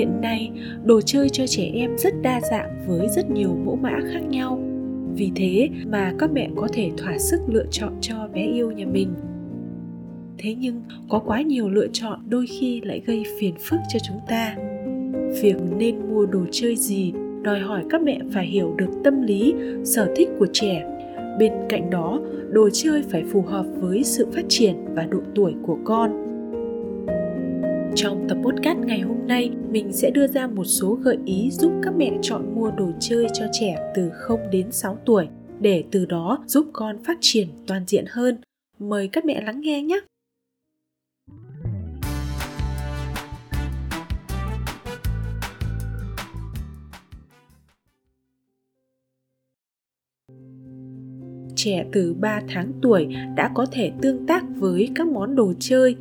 hiện nay, đồ chơi cho trẻ em rất đa dạng với rất nhiều mẫu mã khác nhau. Vì thế mà các mẹ có thể thỏa sức lựa chọn cho bé yêu nhà mình. Thế nhưng có quá nhiều lựa chọn đôi khi lại gây phiền phức cho chúng ta. Việc nên mua đồ chơi gì đòi hỏi các mẹ phải hiểu được tâm lý, sở thích của trẻ. Bên cạnh đó, đồ chơi phải phù hợp với sự phát triển và độ tuổi của con trong tập podcast ngày hôm nay, mình sẽ đưa ra một số gợi ý giúp các mẹ chọn mua đồ chơi cho trẻ từ 0 đến 6 tuổi, để từ đó giúp con phát triển toàn diện hơn mời các mẹ lắng nghe nhé trẻ từ 3 tháng tuổi đã có thể tương tác với các món đồ chơi.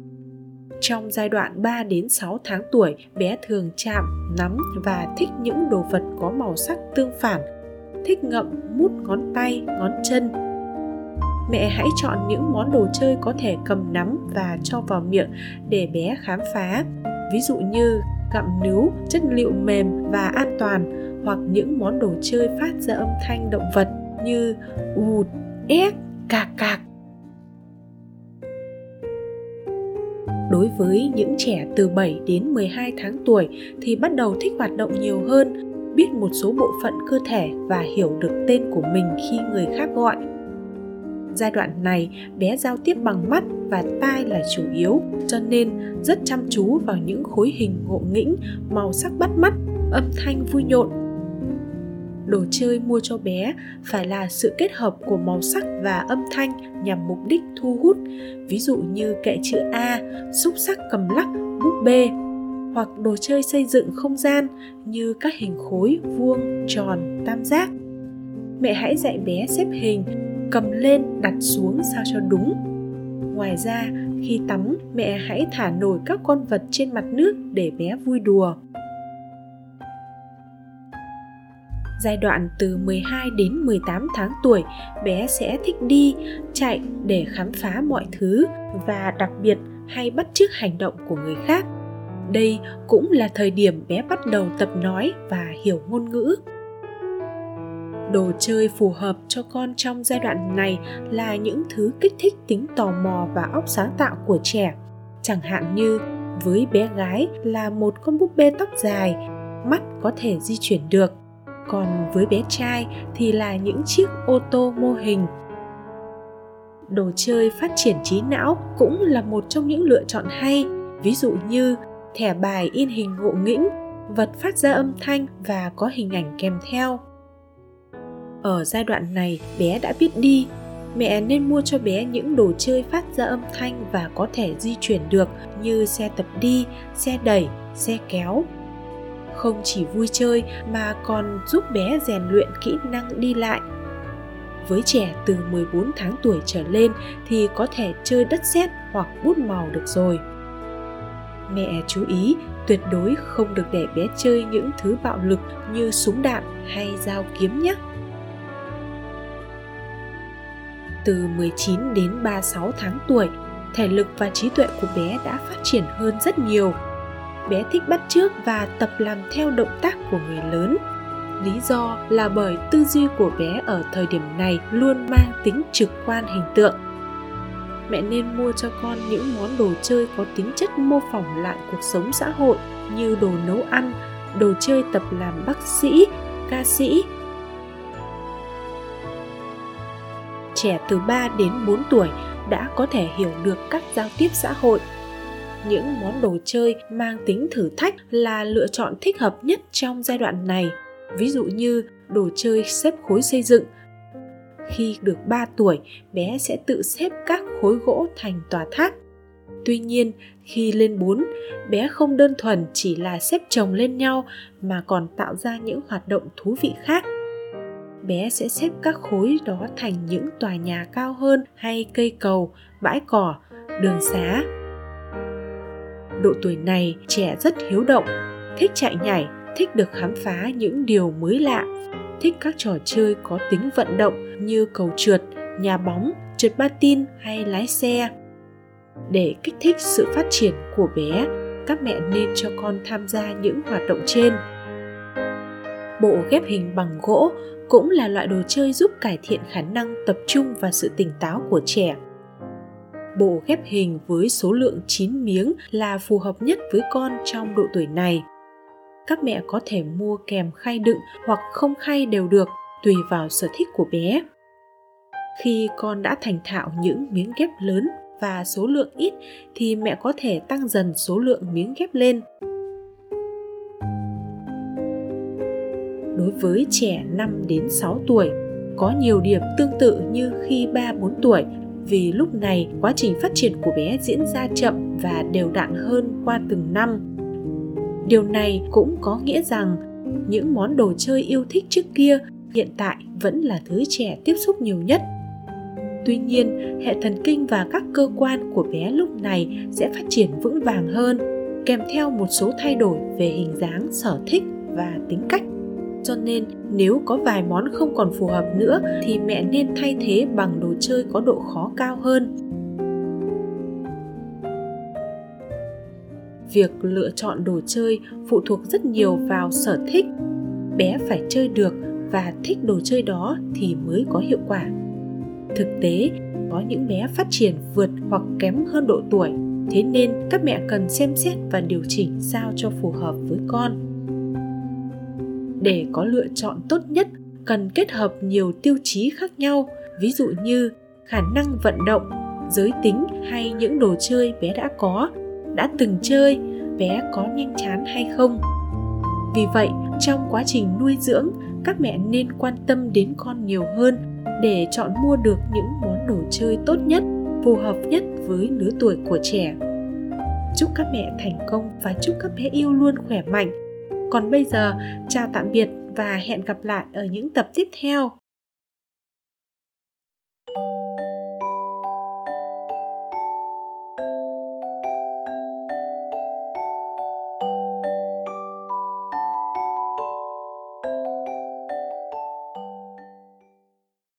Trong giai đoạn 3 đến 6 tháng tuổi, bé thường chạm, nắm và thích những đồ vật có màu sắc tương phản, thích ngậm, mút ngón tay, ngón chân. Mẹ hãy chọn những món đồ chơi có thể cầm nắm và cho vào miệng để bé khám phá. Ví dụ như gặm nướu, chất liệu mềm và an toàn hoặc những món đồ chơi phát ra âm thanh động vật như ụt, éc, cạc cạc. Đối với những trẻ từ 7 đến 12 tháng tuổi thì bắt đầu thích hoạt động nhiều hơn, biết một số bộ phận cơ thể và hiểu được tên của mình khi người khác gọi. Giai đoạn này, bé giao tiếp bằng mắt và tai là chủ yếu, cho nên rất chăm chú vào những khối hình ngộ nghĩnh, màu sắc bắt mắt, âm thanh vui nhộn đồ chơi mua cho bé phải là sự kết hợp của màu sắc và âm thanh nhằm mục đích thu hút. Ví dụ như kệ chữ a, xúc sắc cầm lắc, búp bê, hoặc đồ chơi xây dựng không gian như các hình khối, vuông, tròn, tam giác. Mẹ hãy dạy bé xếp hình, cầm lên, đặt xuống sao cho đúng. Ngoài ra, khi tắm, mẹ hãy thả nổi các con vật trên mặt nước để bé vui đùa. Giai đoạn từ 12 đến 18 tháng tuổi, bé sẽ thích đi, chạy để khám phá mọi thứ và đặc biệt hay bắt chước hành động của người khác. Đây cũng là thời điểm bé bắt đầu tập nói và hiểu ngôn ngữ. Đồ chơi phù hợp cho con trong giai đoạn này là những thứ kích thích tính tò mò và óc sáng tạo của trẻ. Chẳng hạn như với bé gái là một con búp bê tóc dài, mắt có thể di chuyển được còn với bé trai thì là những chiếc ô tô mô hình. Đồ chơi phát triển trí não cũng là một trong những lựa chọn hay. Ví dụ như thẻ bài in hình ngộ nghĩnh, vật phát ra âm thanh và có hình ảnh kèm theo. Ở giai đoạn này, bé đã biết đi. Mẹ nên mua cho bé những đồ chơi phát ra âm thanh và có thể di chuyển được như xe tập đi, xe đẩy, xe kéo không chỉ vui chơi mà còn giúp bé rèn luyện kỹ năng đi lại. Với trẻ từ 14 tháng tuổi trở lên thì có thể chơi đất sét hoặc bút màu được rồi. Mẹ chú ý tuyệt đối không được để bé chơi những thứ bạo lực như súng đạn hay dao kiếm nhé. Từ 19 đến 36 tháng tuổi, thể lực và trí tuệ của bé đã phát triển hơn rất nhiều bé thích bắt chước và tập làm theo động tác của người lớn. Lý do là bởi tư duy của bé ở thời điểm này luôn mang tính trực quan hình tượng. Mẹ nên mua cho con những món đồ chơi có tính chất mô phỏng lại cuộc sống xã hội như đồ nấu ăn, đồ chơi tập làm bác sĩ, ca sĩ. Trẻ từ 3 đến 4 tuổi đã có thể hiểu được cách giao tiếp xã hội những món đồ chơi mang tính thử thách là lựa chọn thích hợp nhất trong giai đoạn này. Ví dụ như đồ chơi xếp khối xây dựng. Khi được 3 tuổi, bé sẽ tự xếp các khối gỗ thành tòa tháp. Tuy nhiên, khi lên 4, bé không đơn thuần chỉ là xếp chồng lên nhau mà còn tạo ra những hoạt động thú vị khác. Bé sẽ xếp các khối đó thành những tòa nhà cao hơn hay cây cầu, bãi cỏ, đường xá, độ tuổi này trẻ rất hiếu động, thích chạy nhảy, thích được khám phá những điều mới lạ, thích các trò chơi có tính vận động như cầu trượt, nhà bóng, trượt patin hay lái xe để kích thích sự phát triển của bé, các mẹ nên cho con tham gia những hoạt động trên bộ ghép hình bằng gỗ cũng là loại đồ chơi giúp cải thiện khả năng tập trung và sự tỉnh táo của trẻ. Bộ ghép hình với số lượng 9 miếng là phù hợp nhất với con trong độ tuổi này. Các mẹ có thể mua kèm khay đựng hoặc không khay đều được, tùy vào sở thích của bé. Khi con đã thành thạo những miếng ghép lớn và số lượng ít thì mẹ có thể tăng dần số lượng miếng ghép lên đối với trẻ 5 đến 6 tuổi có nhiều điểm tương tự như khi 3-4 tuổi vì lúc này quá trình phát triển của bé diễn ra chậm và đều đặn hơn qua từng năm. Điều này cũng có nghĩa rằng những món đồ chơi yêu thích trước kia hiện tại vẫn là thứ trẻ tiếp xúc nhiều nhất. Tuy nhiên, hệ thần kinh và các cơ quan của bé lúc này sẽ phát triển vững vàng hơn, kèm theo một số thay đổi về hình dáng, sở thích và tính cách cho nên, nếu có vài món không còn phù hợp nữa, thì mẹ nên thay thế bằng đồ chơi có độ khó cao hơn. Việc lựa chọn đồ chơi phụ thuộc rất nhiều vào sở thích. Bé phải chơi được và thích đồ chơi đó thì mới có hiệu quả. Thực tế, có những bé phát triển vượt hoặc kém hơn độ tuổi. Thế nên các mẹ cần xem xét và điều chỉnh sao cho phù hợp với con để có lựa chọn tốt nhất, cần kết hợp nhiều tiêu chí khác nhau, ví dụ như khả năng vận động, giới tính hay những đồ chơi bé đã có, đã từng chơi, bé có nhanh chán hay không. Vì vậy, trong quá trình nuôi dưỡng, các mẹ nên quan tâm đến con nhiều hơn để chọn mua được những món đồ chơi tốt nhất, phù hợp nhất với lứa tuổi của trẻ. Chúc các mẹ thành công và chúc các bé yêu luôn khỏe mạnh còn bây giờ, chào tạm biệt và hẹn gặp lại ở những tập tiếp theo.